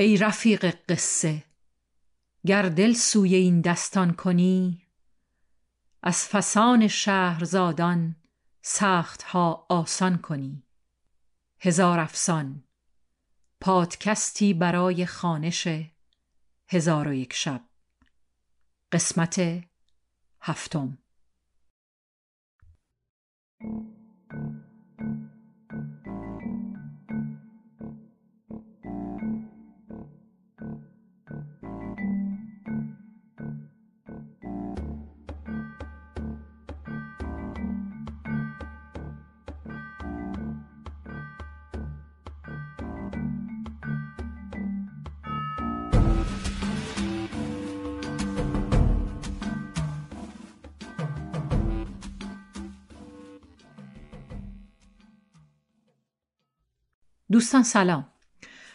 ای رفیق قصه گر دل سوی این دستان کنی از فسان شهرزادان سخت ها آسان کنی. هزار افسان پادکستی برای خانش هزار و یک شب. قسمت هفتم. دوستان سلام.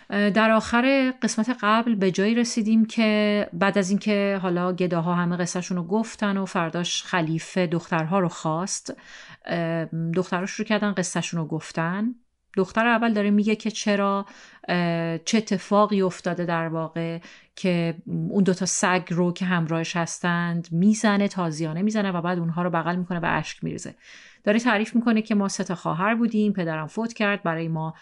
در آخر قسمت قبل به جایی رسیدیم که بعد از اینکه حالا گداها همه قصهشون رو گفتن و فرداش خلیفه دخترها رو خواست دختراش رو کردن قصهشون رو گفتن. دختر اول داره میگه که چرا چه اتفاقی افتاده در واقع که اون دوتا سگ رو که همراهش هستند می‌زنه تازیانه می‌زنه و بعد اونها رو بغل می‌کنه و اشک میریزه. داره تعریف می‌کنه که ما سه تا خواهر بودیم پدرم فوت کرد برای ما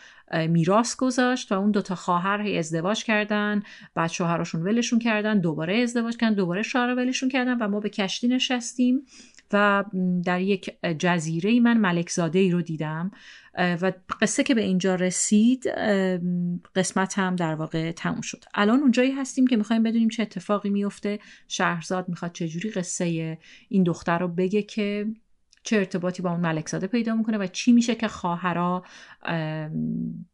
میراث گذاشت و اون دوتا خواهر هی ازدواج کردن بعد شوهرشون ولشون کردن دوباره ازدواج کردن دوباره شوهر ولشون کردن و ما به کشتی نشستیم و در یک جزیره ای من ملکزاده ای رو دیدم. و قصه که به اینجا رسید قسمت هم در واقع تموم شد. الان اونجایی هستیم که می‌خوایم بدونیم چه اتفاقی میفته شهرزاد می‌خواد چجوری قصه این دختر رو بگه که چه ارتباطی با اون ملکزاده پیدا می‌کنه و چی میشه که خواهرا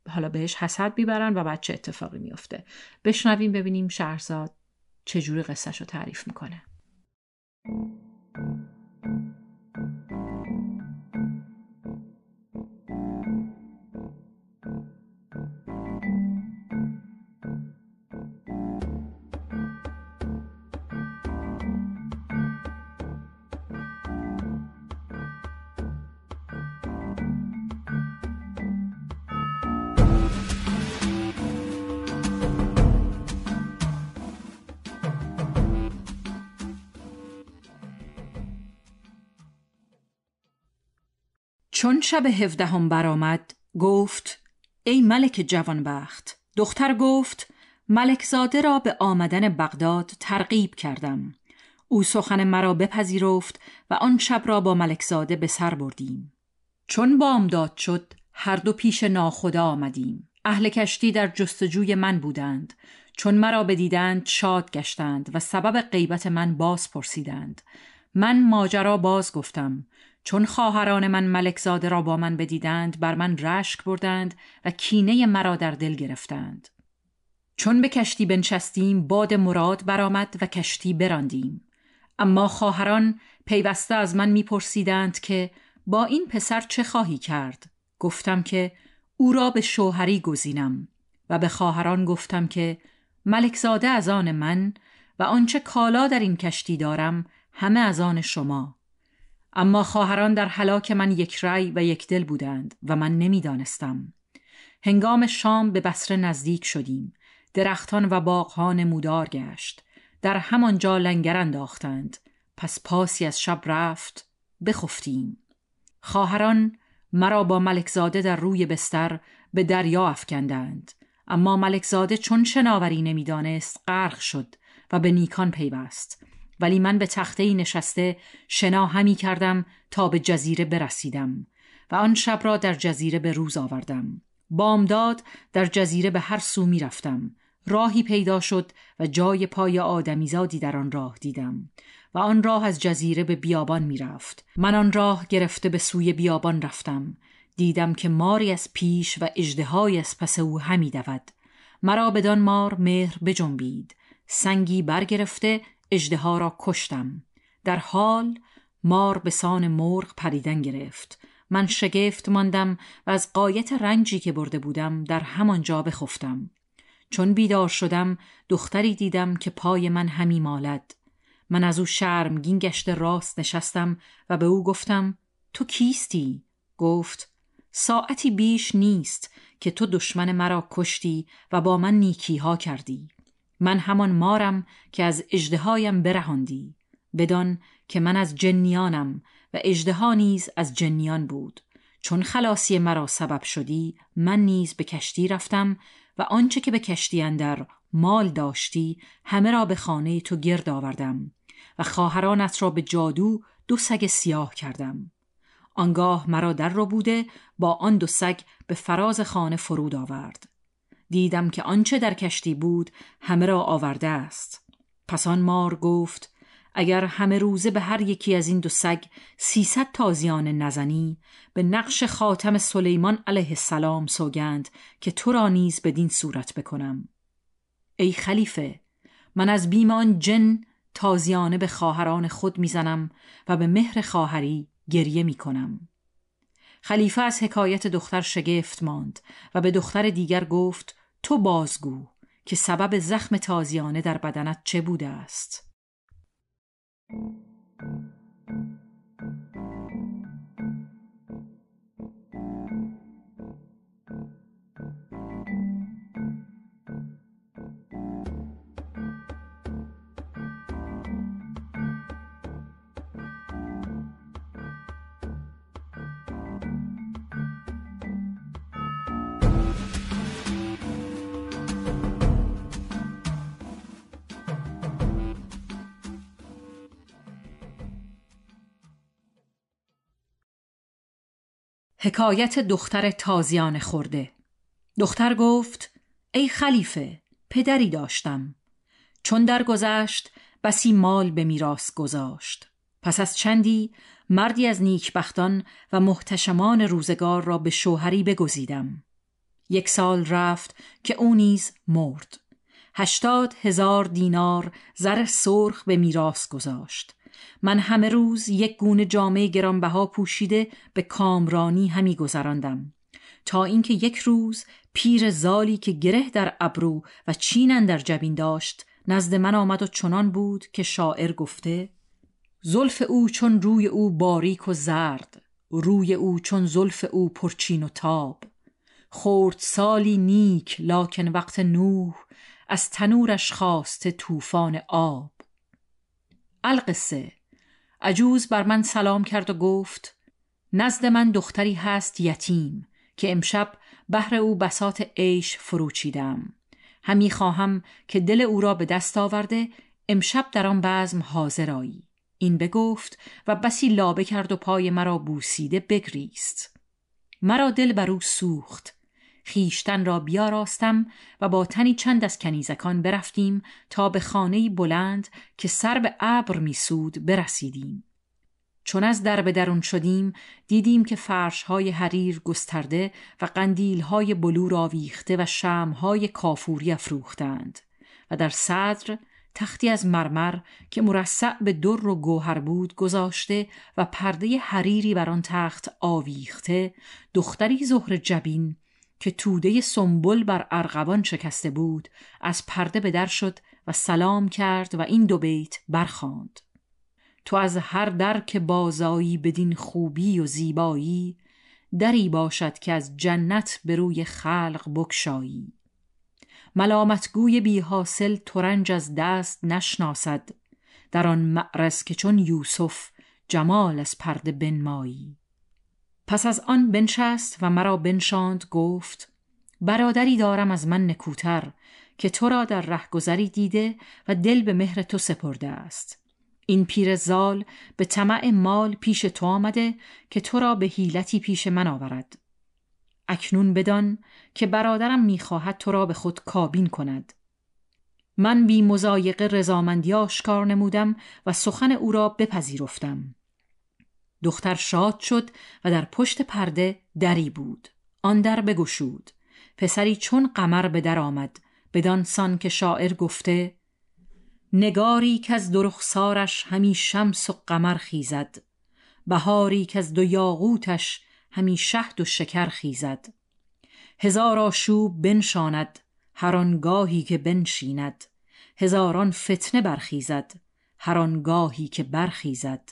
حالا بهش حسد بیبرن و بعد چه اتفاقی میفته بشنویم ببینیم شهرزاد چجوری قصهش رو تعریف می‌کنه. چون شب هفدهم برآمد گفت ای ملک جوانبخت. دختر گفت ملکزاده را به آمدن بغداد ترغیب کردم. او سخن مرا بپذیرفت و آن شب را با ملکزاده به سر بردیم. چون بامداد شد هر دو پیش ناخدا آمدیم. اهل کشتی در جستجوی من بودند. چون مرا بدیدند شاد گشتند و سبب غیبت من باز پرسیدند. من ماجرا باز گفتم. چون خواهران من ملکزاده را با من بدیدند بر من رشک بردند و کینه مرا در دل گرفتند. چون به کشتی بنشستیم باد مراد برآمد و کشتی براندیم. اما خواهران پیوسته از من میپرسیدند که با این پسر چه خواهی کرد؟ گفتم که او را به شوهری گزینم و به خواهران گفتم که ملکزاده از آن من و آنچه کالا در این کشتی دارم همه از آن شما. اما خواهران در حلاک من یک رای و یک دل بودند و من نمی‌دانستم. هنگام شام به بسره نزدیک شدیم. درختان و باغها نمودار گشت. در همانجا لنگر انداختند. پس پاسی از شب رفت بخفتیم. خواهران مرا با ملکزاده در روی بستر به دریا افکندند. اما ملکزاده چون شناوری نمی‌دانست غرق شد و به نیکان پیوست ولی من به تخته نشسته شنا همی کردم تا به جزیره برسیدم و آن شب را در جزیره به روز آوردم. بامداد در جزیره به هر سو می رفتم راهی پیدا شد و جای پای آدمیزادی در آن راه دیدم و آن راه از جزیره به بیابان می رفت من آن راه گرفته به سوی بیابان رفتم. دیدم که ماری از پیش و اجدهای از پس او همی دود. مرا بدان مار مهر بجنبید. سنگی برگرفته اجدها را کشتم. در حال مار به سان مرغ پریدن گرفت. من شگفت ماندم و از قایت رنجی که برده بودم در همان جا بخفتم. چون بیدار شدم دختری دیدم که پای من همی مالد. من از او شرمگین گشته راست نشستم و به او گفتم تو کیستی؟ گفت ساعتی بیش نیست که تو دشمن مرا کشتی و با من نیکی ها کردی. من همان مارم که از اجدهایم برهاندی بدان که من از جنیانم و اجدها نیز از جنیان بود. چون خلاصی مرا سبب شدی من نیز به کشتی رفتم و آنچه که به کشتی اندر مال داشتی همه را به خانه تو گرد آوردم و خواهرانت را به جادو دو سگ سیاه کردم. آنگاه مرا در رو بوده با آن دو سگ به فراز خانه فرود آورد. دیدم که آنچه در کشتی بود همه را آورده است. پس آن مار گفت اگر همه روزه به هر یکی از این دو سگ سیصد تازیان نزنی به نقش خاتم سلیمان علیه السلام سوگند که تو را نیز بدین صورت بکنم. ای خلیفه من از بیم آن جن تازیانه به خواهران خود می‌زنم و به مهر خواهری گریه می‌کنم. خلیفه از حکایت دختر شگفت ماند و به دختر دیگر گفت تو بازگو که سبب زخم تازیانه در بدنت چه بوده است. حکایت دختر تازیان خورده. دختر گفت ای خلیفه پدری داشتم. چون درگذشت بسی مال به میراث گذاشت. پس از چندی مردی از نیکبختان و محتشمان روزگار را به شوهری بگزیدم. یک سال رفت که او نیز مرد. هشتاد هزار دینار زر سرخ به میراث گذاشت. من همه روز یک گونه جامعه گرانبها پوشیده به کامرانی همی گذراندم. تا اینکه یک روز پیر زالی که گره در ابرو و چینن در جبین داشت نزد من آمد و چنان بود که شاعر گفته زلف او چون روی او باریک و زرد روی او چون زلف او پرچین و تاب. خورد سالی نیک لاکن وقت نوح از تنورش خواسته طوفان آب. القصه. عجوز بر من سلام کرد و گفت نزد من دختری هست یتیم که امشب بهر او بسات عیش فروچیدم. همی خواهم که دل او را به دست آورده امشب در آن بزم حاضر آیی این بگفت و بسی لابه کرد و پای مرا بوسیده بگریست. مرا دل بر او سوخت. خیشتن را بیاراستم و با تنی چند از کنیزکان برفتیم تا به خانه بلند که سر به ابر میسود برسیدیم. چون از در به درون شدیم دیدیم که فرشهای حریر گسترده و قندیلهای بلور آویخته و شمهای کافوری افروختند و در صدر تختی از مرمر که مرصع به در و گوهر بود گذاشته و پرده حریری بر آن تخت آویخته دختری زهر جبین که توده سنبل بر ارغوان شکسته بود از پرده به در شد و سلام کرد و این دو بیت برخاند تو از هر در که بازایی بدین خوبی و زیبایی دری باشد که از جنت به روی خلق بکشایی ملامتگوی بی حاصل ترنج از دست نشناسد در آن معرس که چون یوسف جمال از پرده بنمایی. پس از آن بنشست و مرا بنشاند گفت برادری دارم از من نکوتر که تو را در رهگذری دیده و دل به مهر تو سپرده است. این پیر زال به طمع مال پیش تو آمده که تو را به حیلتی پیش من آورد. اکنون بدان که برادرم می‌خواهد تو را به خود کابین کند. من بی مزایقه رضامندی آشکار نمودم و سخن او را بپذیرفتم. دختر شاد شد و در پشت پرده دری بود. آن در بگشود. پسری چون قمر به در آمد بدان سان که شاعر گفته نگاری که از درخسارش همی شمس و قمر خیزد. بهاری که از دو یاقوتش همی شهد و شکر خیزد. هزار آشوب بنشاند هر آنگاهی که بنشیند. هزاران فتنه برخیزد هر آنگاهی که برخیزد.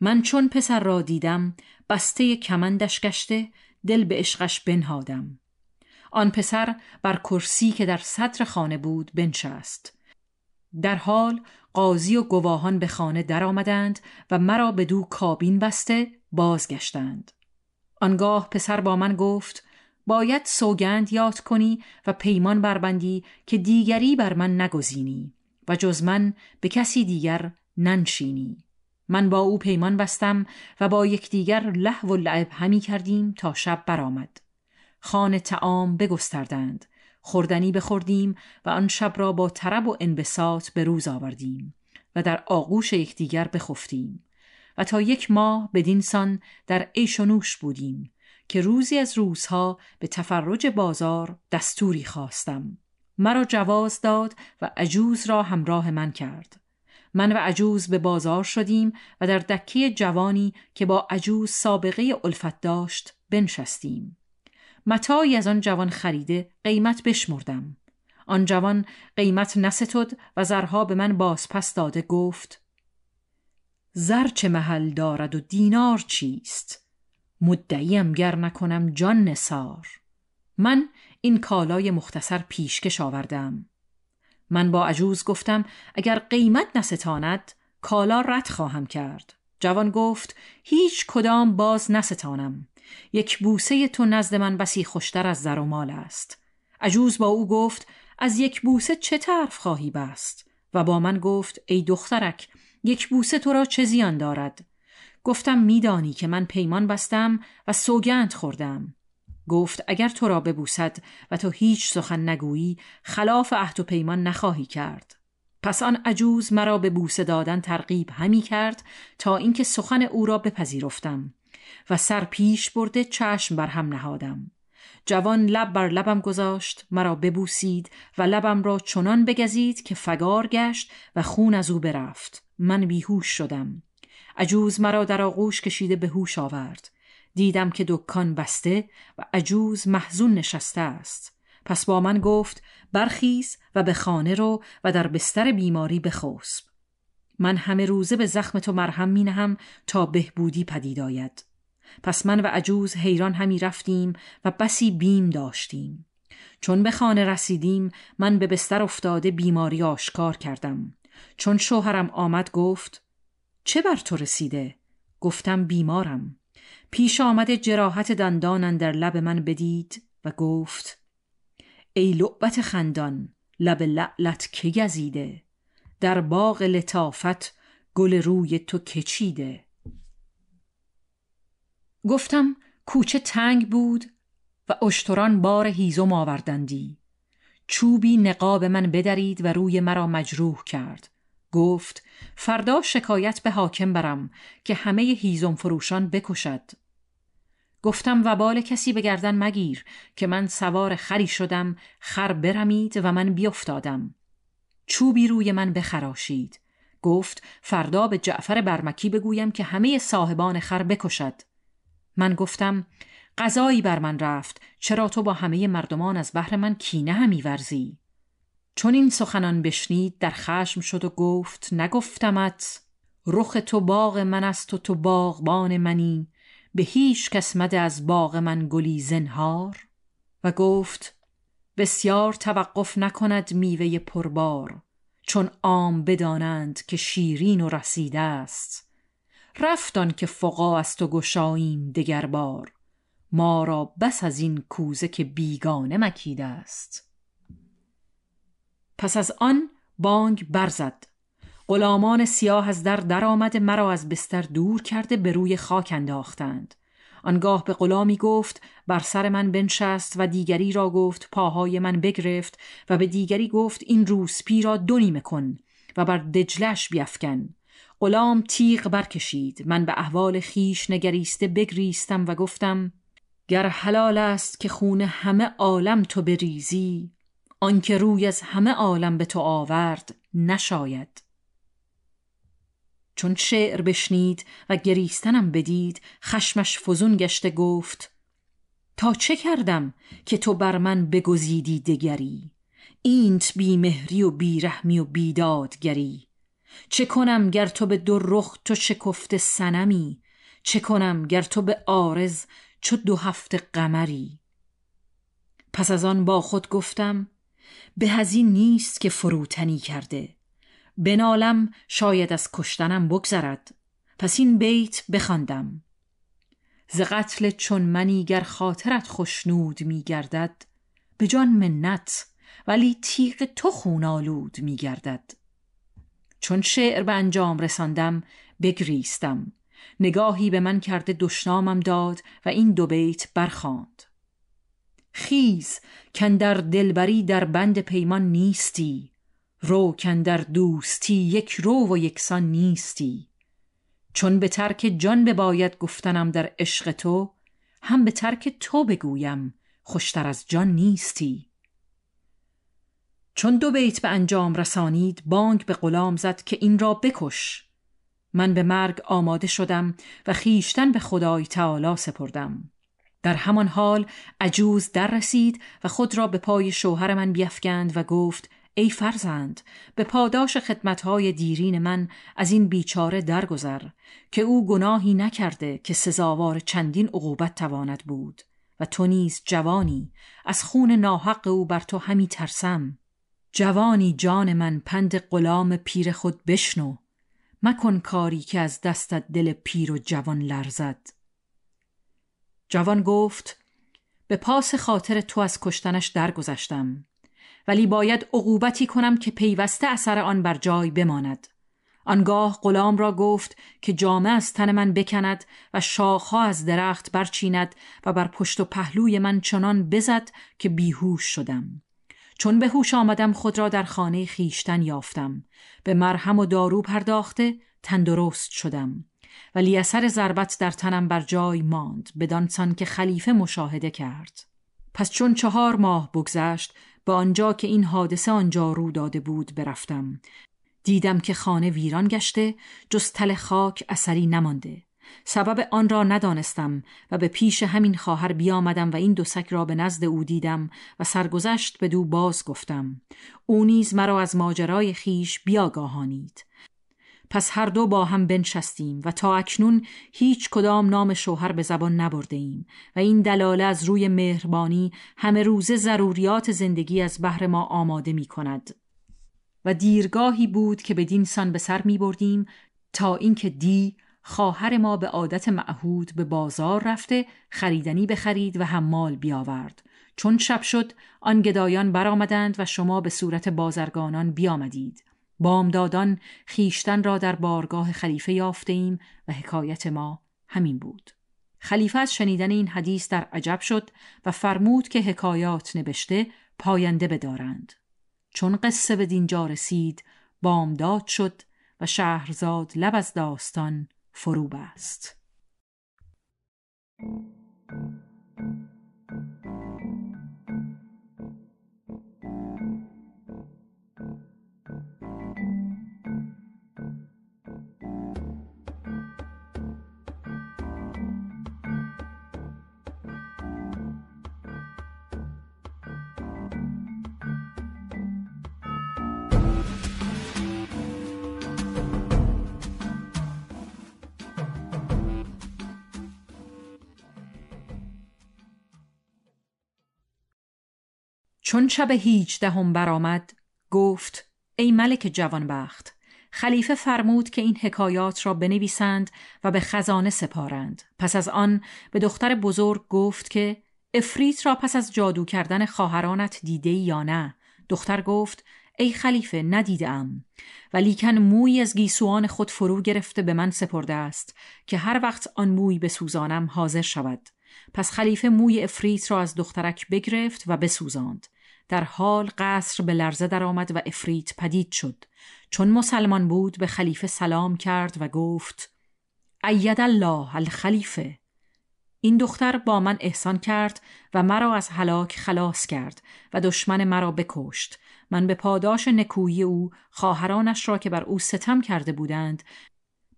من چون پسر را دیدم بسته کمندش گشته دل به عشقش بنهادم. آن پسر بر کرسی که در صدر خانه بود بنشست. در حال قاضی و گواهان به خانه درآمدند و مرا به دو کابین بسته بازگشتند. آنگاه پسر با من گفت باید سوگند یاد کنی و پیمان بربندی که دیگری بر من نگزینی و جز من به کسی دیگر ننشینی. من با او پیمان بستم و با یکدیگر له و لعب همی کردیم تا شب برآمد. خانه تعام بگستردند. خوردنی بخوردیم و آن شب را با طرب و انبساط به روز آوردیم و در آغوش یکدیگر بخفتیم. و تا یک ماه بدینسان در عیش و نوش بودیم که روزی از روزها به تفرج بازار دستوری خواستم. مرا جواز داد و عجوز را همراه من کرد. من و عجوز به بازار شدیم و در دکه جوانی که با عجوز سابقه الفت داشت بنشستیم. متایی از آن جوان خریده قیمت بشمردم. آن جوان قیمت نستد و زرها به من بازپس داده گفت زر چه محل دارد و دینار چیست؟ مدعیم گر نکنم جان نسار من این کالای مختصر پیشکش آوردم. من با عجوز گفتم اگر قیمت نستاند کالا رد خواهم کرد. جوان گفت هیچ کدام باز نستانم. یک بوسه تو نزد من بسی خوشتر از زر و مال است. عجوز با او گفت از یک بوسه چه طرف خواهی بست؟ و با من گفت ای دخترک یک بوسه تو را چه زیان دارد؟ گفتم میدانی که من پیمان بستم و سوگند خوردم. گفت اگر تو را ببوسد و تو هیچ سخن نگویی خلاف عهد و پیمان نخواهی کرد. پس آن عجوز مرا به بوسه دادن ترغیب همی کرد تا اینکه سخن او را بپذیرفتم و سر پیش برده چشم بر هم نهادم. جوان لب بر لبم گذاشت مرا ببوسید و لبم را چنان بگزید که فگار گشت و خون از او برفت. من بیهوش شدم. عجوز مرا در آغوش کشیده به هوش آورد. دیدم که دکان بسته و عجوز محزون نشسته است. پس با من گفت برخیز و به خانه رو و در بستر بیماری بخسب. من همه روزه به زخم تو مرهم می نهم تا بهبودی پدید آید. پس من و عجوز حیران همی رفتیم و بسی بیم داشتیم. چون به خانه رسیدیم من به بستر افتاده بیماری آشکار کردم. چون شوهرم آمد گفت چه بر تو رسیده؟ گفتم بیمارم. پیش آمد جراحت دندان در لب من بدید و گفت ای لعبت خندان لب لعلت که گزیده؟ در باغ لطافت گل روی تو کچیده گفتم کوچه تنگ بود و اشتران بار هیزم آوردندی. چوبی نقاب من بدرید و روی مرا مجروح کرد. گفت فردا شکایت به حاکم برم که همه هیزم فروشان بکشد. گفتم وبال کسی به گردن مگیر که من سوار خری شدم خر برمید و من بیافتادم. چوبی روی من بخراشید. گفت فردا به جعفر برمکی بگویم که همه صاحبان خر بکشد. من گفتم قضایی بر من رفت چرا تو با همه مردمان از بحر من کینه همی ورزی؟ چون این سخنان بشنید در خشم شد و گفت نگفتمت رخ تو باغ من است و تو باغبان منی به هیچ کس مده از باغ من گلی زنهار؟ و گفت بسیار توقف نکند میوه پربار چون عام بدانند که شیرین و رسیده است. رفتان که فقا از تو گشاییم دگر بار ما را بس از این کوزه که بیگانه مکیده است. پس از آن بانگ برزد. غلامان سیاه از در درآمد مرا از بستر دور کرده به روی خاک انداختند. آنگاه به غلامی گفت بر سر من بنشست و دیگری را گفت پاهای من بگرفت و به دیگری گفت این روسپی را دو کن و بر دجلش بیافکن غلام تیغ برکشید. من به احوال خیش نگریسته بگریستم و گفتم گر حلال است که خون همه عالم تو بریزی آنکه روی از همه عالم به تو آورد نشاید. چون شعر بشنید و گریستنم بدید خشمش فزون گشته گفت تا چه کردم که تو بر من بگزیدی دگری؟ اینت بی مهری و بی رحمی و بیدادگری. چه کنم گر تو به دو رخ تو شکفت سنمی چه کنم گر تو به آرز چو دو هفته قمری؟ پس از آن با خود گفتم به هزین نیست که فروتنی کرده. بنالم شاید از کشتنم بگذرد. پس این بیت بخواندم. ز قتل چون منی گر خاطرت خشنود میگردد به جان منت ولی تیغ تو خون آلود میگردد چون شعر به انجام رساندم بگریستم. نگاهی به من کرده دشنامم داد و این دو بیت برخاند خیز کندر دلبری در بند پیمان نیستی رو کندر دوستی یک رو و یکسان نیستی. چون به ترک جان بباید گفتنم در عشق تو هم به ترک تو بگویم خوشتر از جان نیستی. چون دو بیت به انجام رسانید بانگ به غلام زد که این را بکش. من به مرگ آماده شدم و خیشتن به خدای تعالی سپردم. در همان حال عجوز در رسید و خود را به پای شوهر من بیفکند و گفت ای فرزند به پاداش خدمتهای دیرین من از این بیچاره درگذر که او گناهی نکرده که سزاوار چندین عقوبت تواند بود و تو نیز جوانی از خون ناحق او بر تو همی ترسم. جوانی جان من پند غلام پیر خود بشنو مکن کاری که از دستت دل پیر و جوان لرزد. جوان گفت به پاس خاطر تو از کشتنش درگذشتم ولی باید عقوبتی کنم که پیوسته اثر آن بر جای بماند. آنگاه غلام را گفت که جامه از تن من بکند و شاخها از درخت برچیند و بر پشت و پهلوی من چنان بزد که بیهوش شدم. چون به هوش آمدم خود را در خانه خیشتن یافتم. به مرهم و دارو پرداخته تندرست شدم. ولی اثر ضربت در تنم بر جای ماند بدانسان که خلیفه مشاهده کرد. پس چون چهار ماه بگذشت به آنجا که این حادثه آنجا رو داده بود برفتم. دیدم که خانه ویران گشته جز تل خاک اثری نمانده. سبب آن را ندانستم و به پیش همین خواهر بیامدم و این دو سک را به نزد او دیدم و سرگذشت به دو باز گفتم. او نیز مرا از ماجرای خیش بیاگاهانید. پس هر دو با هم بنشستیم و تا اکنون هیچ کدام نام شوهر به زبان نبرده ایم و این دلاله از روی مهربانی همه روزه ضروریات زندگی از بهر ما آماده می کند و دیرگاهی بود که بدین سان به سر می بردیم تا اینکه دی خواهر ما به عادت معهود به بازار رفته خریدنی بخرید و حمال بیاورد. چون شب شد آن گدایان برآمدند و شما به صورت بازرگانان بیامدید. بامدادان خیشتن را در بارگاه خلیفه یافته ایم و حکایت ما همین بود. خلیفه از شنیدن این حدیث در عجب شد و فرمود که حکایات نبشته پاینده بدارند. چون قصه به دینجا رسید بامداد شد و شهرزاد لب از داستان فرو بست چون شب هیچدهم برآمد گفت ای ملک جوانبخت خلیفه فرمود که این حکایات را بنویسند و به خزانه سپارند. پس از آن به دختر بزرگ گفت که افریت را پس از جادو کردن خواهرانت دیده یا نه؟ دختر گفت ای خلیفه ندیدم ولیکن موی از گیسوان خود فرو گرفته به من سپرده است که هر وقت آن موی بسوزانم حاضر شود. پس خلیفه موی افریت را از دخترک بگرفت و بسوزاند. در حال قصر به لرزه درآمد و افریت پدید شد. چون مسلمان بود به خلیفه سلام کرد و گفت اید الله الخلیفه. این دختر با من احسان کرد و مرا از هلاک خلاص کرد و دشمن مرا بکشت. من به پاداش نکویی او خواهرانش را که بر او ستم کرده بودند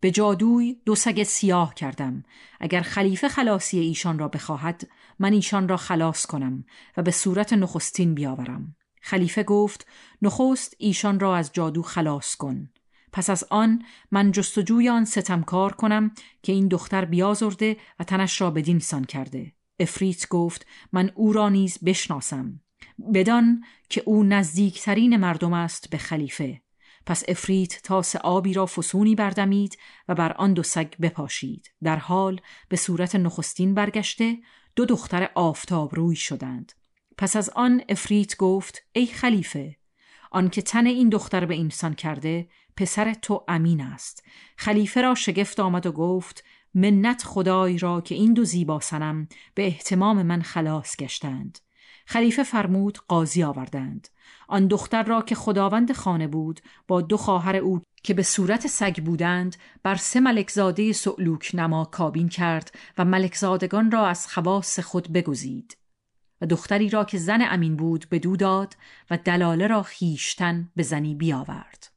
به جادوی دو سگ سیاه کردم. اگر خلیفه خلاصی ایشان را بخواهد من ایشان را خلاص کنم و به صورت نخستین بیاورم. خلیفه گفت نخست ایشان را از جادو خلاص کن. پس از آن من جستجوی آن ستمکار کنم که این دختر بیازرده و تنش را بدین سان کرده. افریت گفت من او را نیز بشناسم. بدان که او نزدیکترین مردم است به خلیفه. پس افریت تا آبی را فسونی بردمید و بر آن دو سگ بپاشید. در حال به صورت نخستین برگشته دو دختر آفتاب روی شدند. پس از آن افریت گفت ای خلیفه آنکه تن این دختر به انسان کرده پسر تو امین است. خلیفه را شگفت آمد و گفت منت خدای را که این دو زیبا سنم به احتمام من خلاص گشتند. خلیفه فرمود قاضی آوردند. آن دختر را که خداوند خانه بود با دو خواهر او که به صورت سگ بودند بر سه ملکزاده سعلوک نما کابین کرد و ملکزادگان را از خواص خود بگزید. و دختری را که زن امین بود به دو داد و دلاله را خیشتن به زنی بیاورد.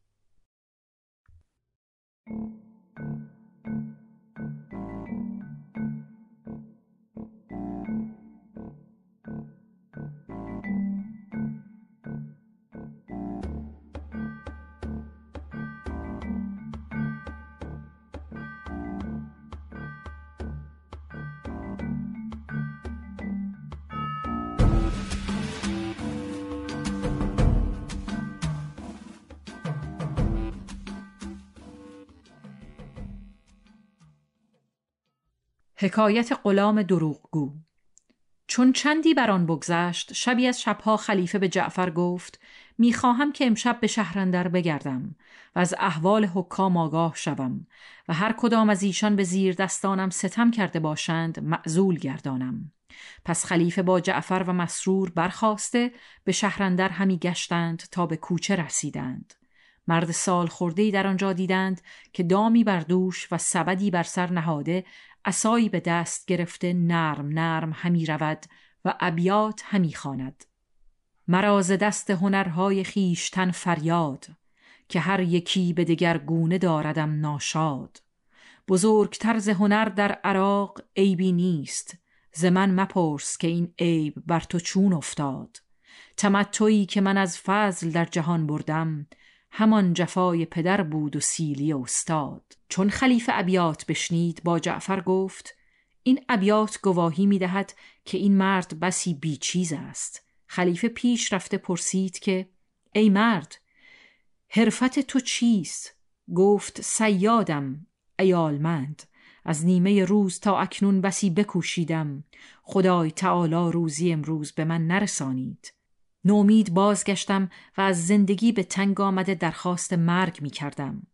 حکایت غلام دروغگو. چون چندی بر آن بگذشت شبی از شبها خلیفه به جعفر گفت می‌خواهم که امشب به شهرندر بگردم و از احوال حکام آگاه شوم و هر کدام از ایشان به زیر دستانم ستم کرده باشند معزول گردانم. پس خلیفه با جعفر و مسرور برخواسته به شهرندر همی گشتند تا به کوچه رسیدند. مرد سال خوردهی در آنجا دیدند که دامی بر دوش و سبدی بر سر نهاده اسایی به دست گرفته نرم نرم همی رود و ابیات همی خواند. مراز دست هنرهای خیشتن فریاد که هر یکی به دگر گونه داردم ناشاد. بزرگ طرز هنر در عراق عیبی نیست. ز من مپرس که این عیب بر تو چون افتاد. تمتعی که من از فضل در جهان بردم همان جفای پدر بود و سیلی استاد. چون خلیفه ابیات بشنید با جعفر گفت این ابیات گواهی می دهد که این مرد بسی بیچیز است. خلیفه پیش رفته پرسید که ای مرد حرفت تو چیست؟ گفت سیادم ایالمند از نیمه روز تا اکنون بسی بکوشیدم. خدای تعالی روزی امروز به من نرسانید. نومید بازگشتم و از زندگی به تنگ آمده درخواست مرگ می کردم.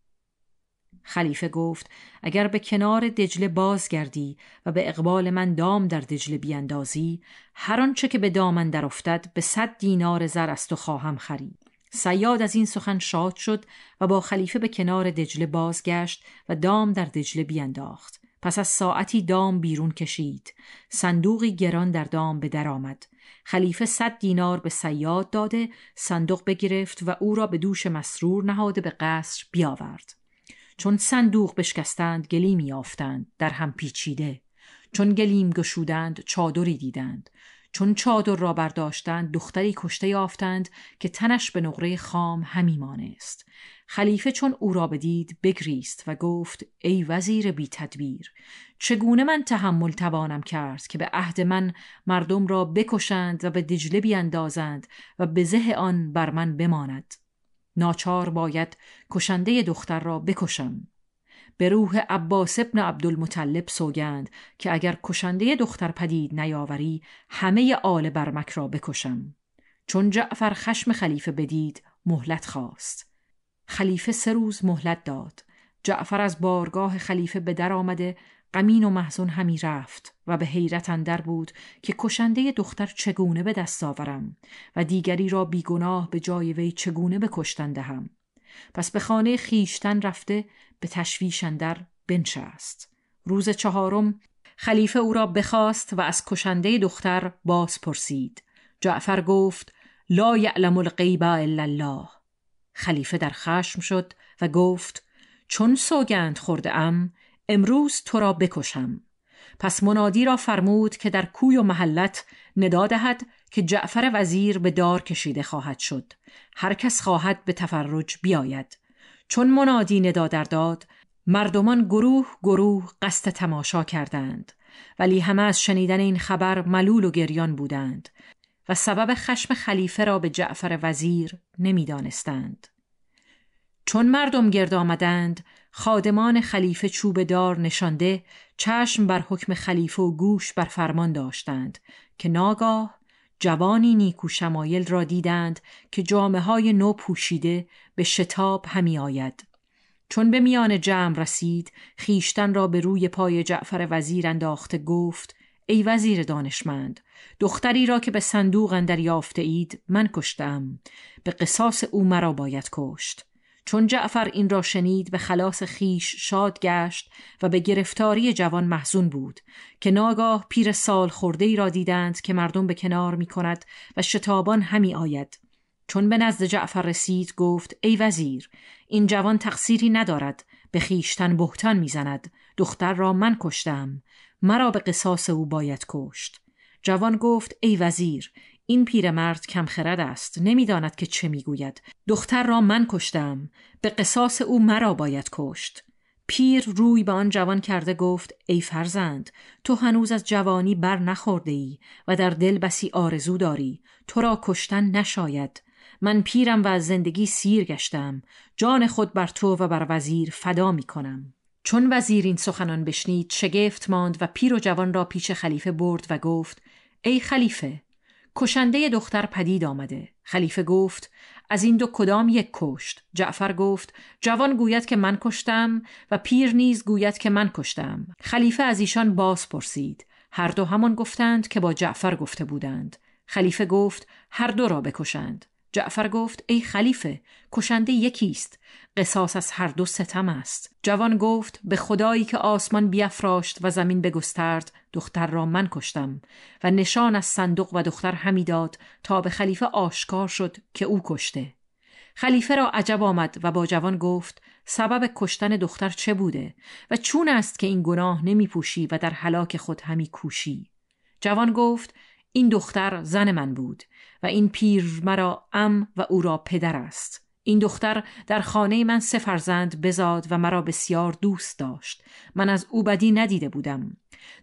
خلیفه گفت اگر به کنار دجله بازگردی و به اقبال من دام در دجله بیاندازی هر آنچه که به دامن در افتد به صد دینار زر از تو خواهم خرید. سیاد از این سخن شاد شد و با خلیفه به کنار دجله بازگشت و دام در دجله بیانداخت پس از ساعتی دام بیرون کشید. صندوقی گران در دام به در آمد. خلیفه صد دینار به سیاد داده صندوق بگرفت و او را به دوش مسرور نهاده به قصر بیاورد. چون صندوق بشکستند گلیمی یافتند در هم پیچیده. چون گلیم گشودند چادری دیدند. چون چادر را برداشتند دختری کشته یافتند که تنش به نقره خام همی مانست. خلیفه چون او را بدید بگریست و گفت ای وزیر بی تدبیر چگونه من تحمل توانم کرد که به عهد من مردم را بکشند و به دجله بیاندازند و به زه آن بر من بماند؟ ناچار باید کشنده دختر را بکشم. به روح عباس ابن عبدالمطلب سوگند که اگر کشنده دختر پدید نیاوری همه آل برمک را بکشم. چون جعفر خشم خلیفه بدید مهلت خواست. خلیفه سه روز مهلت داد. جعفر از بارگاه خلیفه به در آمده غمین و محزون همی رفت و به حیرت اندر بود که کشنده دختر چگونه به دست آورم و دیگری را بیگناه به جای وی چگونه به کشتن دهم. پس به خانه خیشتن رفته به تشویش اندر بنشست. روز چهارم خلیفه او را بخواست و از کشنده دختر باز پرسید جعفر گفت لا یعلم الغیب الا الله. خلیفه در خشم شد و گفت چون سوگند خورده ام امروز تو را بکشم. پس منادی را فرمود که در کوی و محلت ندا دهد که جعفر وزیر به دار کشیده خواهد شد. هر کس خواهد به تفرج بیاید. چون منادی ندا در داد مردمان گروه گروه قصد تماشا کردند. ولی همه از شنیدن این خبر ملول و گریان بودند و سبب خشم خلیفه را به جعفر وزیر نمی‌دانستند. چون مردم گرد آمدند خادمان خلیفه چوب دار نشانده چشم بر حکم خلیفه و گوش بر فرمان داشتند که ناگاه جوانی نیکو شمایل را دیدند که جامعه های نو پوشیده به شتاب همی آید. چون به میان جمع رسید خیشتن را به روی پای جعفر وزیر انداخته گفت ای وزیر دانشمند دختری را که به صندوق اندر یافته اید من کشتم. به قصاص او مرا باید کشت. چون جعفر این را شنید به خلاص خیش شاد گشت و به گرفتاری جوان محزون بود که ناگاه پیر سال خورده ای را دیدند که مردم به کنار می کند و شتابان همی آید. چون به نزد جعفر رسید گفت ای وزیر این جوان تقصیری ندارد به خیشتن بهتان می‌زند دختر را من کشتم مرا به قصاص او باید کشت. جوان گفت ای وزیر این پیرمرد کم خرد است نمی‌داند که چه می‌گوید. دختر را من کشتم به قصاص او مرا باید کشت. پیر روی به آن جوان کرده گفت ای فرزند تو هنوز از جوانی بر نخورده ای و در دل بسی آرزو داری. تو را کشتن نشاید. من پیرم و از زندگی سیر گشتم. جان خود بر تو و بر وزیر فدا می کنم چون وزیر این سخنان بشنید شگفت ماند و پیر و جوان را پیش خلیفه برد و گفت ای خلیفه کشنده دختر پدید آمده. خلیفه گفت از این دو کدام یک کشت؟ جعفر گفت جوان گوید که من کشتم و پیر نیز گوید که من کشتم. خلیفه از ایشان باز پرسید. هر دو همان گفتند که با جعفر گفته بودند. خلیفه گفت هر دو را بکشند. جعفر گفت ای خلیفه کشنده یکی است قصاص از هر دو ستم است. جوان گفت به خدایی که آسمان بیافراشت و زمین بگسترد دختر را من کشتم و نشان از صندوق و دختر همی داد تا به خلیفه آشکار شد که او کشته. خلیفه را عجب آمد و با جوان گفت سبب کشتن دختر چه بوده و چون است که این گناه نمی پوشی و در حلاک خود همی کوشی؟ جوان گفت این دختر زن من بود. و این پیر مرا ام و او را پدر است. این دختر در خانه من سه فرزند بزاد و مرا بسیار دوست داشت. من از او بدی ندیده بودم.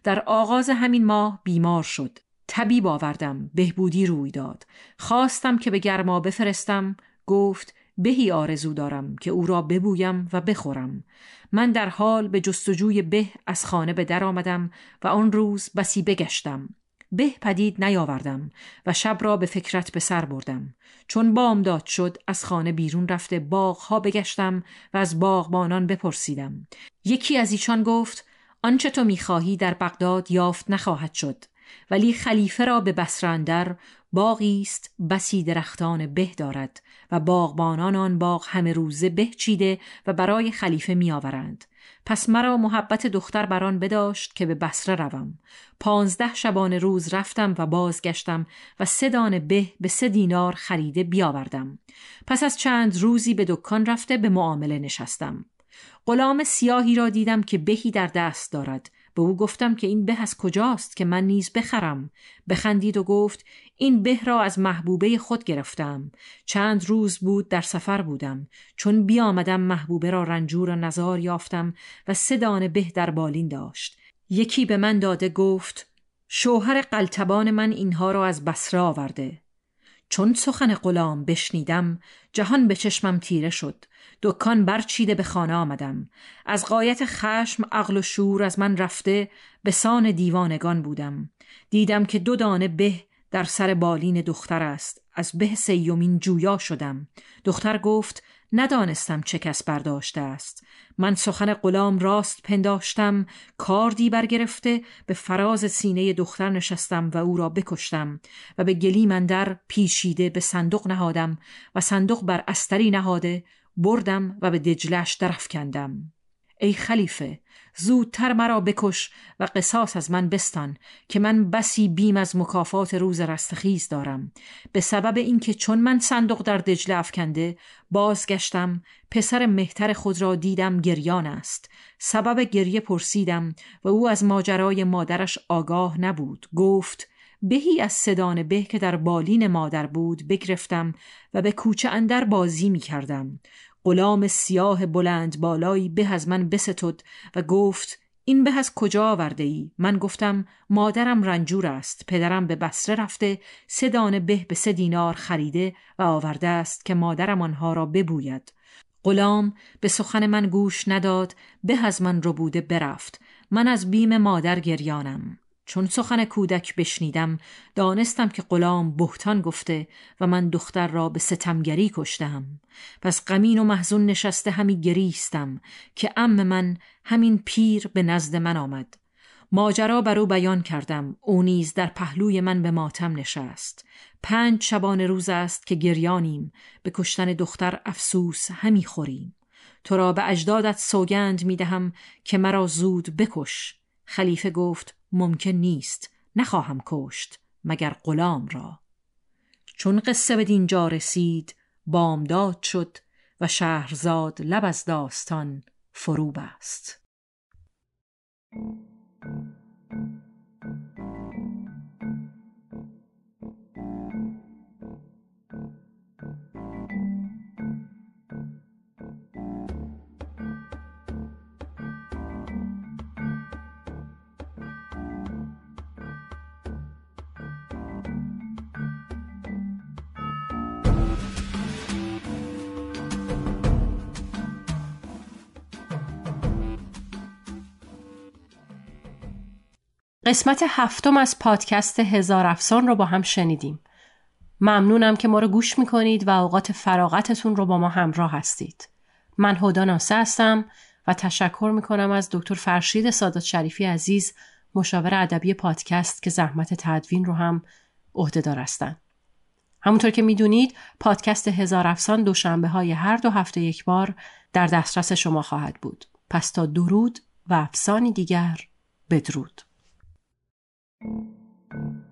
در آغاز همین ماه بیمار شد. طبیب آوردم بهبودی روی داد. خواستم که به گرما بفرستم. گفت بهی آرزو دارم که او را ببویم و بخورم. من در حال به جستجوی به از خانه به در آمدم و آن روز بسی بگشتم. به پدید نیاوردم و شب را به فکرت به سر بردم. چون بامداد شد از خانه بیرون رفته باغها بگشتم و از باغبانان بپرسیدم. یکی از ایشان گفت آنچه تو می‌خواهی در بغداد یافت نخواهد شد. ولی خلیفه را به بسرندر باغی است بسی درختان به دارد و باغبانان آن باغ همه روزه به چیده و برای خلیفه میآورند. پس مرا محبت دختر بران بداشت که به بسره روم. پانزده شبانه روز رفتم و بازگشتم و سه دانه به به سه دینار خریده بیاوردم. پس از چند روزی به دکان رفته به معامله نشستم. غلام سیاهی را دیدم که بهی در دست دارد. به او گفتم که این به از کجاست که من نیز بخرم. بخندید و گفت این به را از محبوبه خود گرفتم. چند روز بود در سفر بودم. چون بیامدم محبوبه را رنجور و نزار یافتم و سه دانه به در بالین داشت. یکی به من داده گفت شوهر قلتبان من اینها را از بسره آورده. چون سخن غلام بشنیدم جهان به چشمم تیره شد دکان برچیده به خانه آمدم. از قایت خشم عقل و شور از من رفته به سان دیوانگان بودم. دیدم که دو دانه به در سر بالین دختر است. از به سیومین جویا شدم. دختر گفت ندانستم چه کس برداشته است. من سخن غلام راست پنداشتم کاردی برگرفته به فراز سینه دختر نشستم و او را بکشتم و به گلی مندر پیشیده به صندوق نهادم و صندوق بر استری نهاده بردم و به دجلش درف کندم ای خلیفه زودتر مرا بکش و قصاص از من بستان که من بسی بیم از مکافات روز رستخیز دارم. به سبب اینکه چون من صندوق در دجله افکنده بازگشتم پسر مهتر خود را دیدم گریان است. سبب گریه پرسیدم و او از ماجرای مادرش آگاه نبود. گفت بهی از صدان به که در بالین مادر بود بگرفتم و به کوچه اندر بازی می کردم غلام سیاه بلند بالایی به از من بستد و گفت این به از کجا آورده ای؟ من گفتم مادرم رنجور است پدرم به بسره رفته سه دانه به به سه دینار خریده و آورده است که مادرم آنها را ببوید غلام به سخن من گوش نداد به از من رو بوده برفت من از بیم مادر گریانم چون سخن کودک بشنیدم دانستم که غلام بهتان گفته و من دختر را به ستمگری کشتم پس غمین و محزون نشسته همی گریستم که ام من همین پیر به نزد من آمد. ماجرا بر او بیان کردم. او نیز در پهلوی من به ماتم نشست. پنج شبانه روز است که گریانیم. به کشتن دختر افسوس همی خوریم. تو را به اجدادت سوگند می‌دهم که مرا زود بکش. خلیفه گفت ممکن نیست نخواهم کشت مگر غلام را. چون قصه به دینجا رسید بامداد شد و شهرزاد لب از داستان فرو بست قسمت هفتم از پادکست هزار افسان رو با هم شنیدیم. ممنونم که ما رو گوش می‌کنید و اوقات فراغتتون رو با ما همراه هستید. من هدا ناسه هستم و تشکر می‌کنم از دکتر فرشید سادات شریفی عزیز مشاور ادبی پادکست که زحمت تدوین رو هم عهدهدار هستن. همونطور که می‌دونید پادکست هزار افسان دوشنبه های هر دو هفته یک بار در دسترس شما خواهد بود. پس تا درود و افسانی دیگر بدرود. Thank you.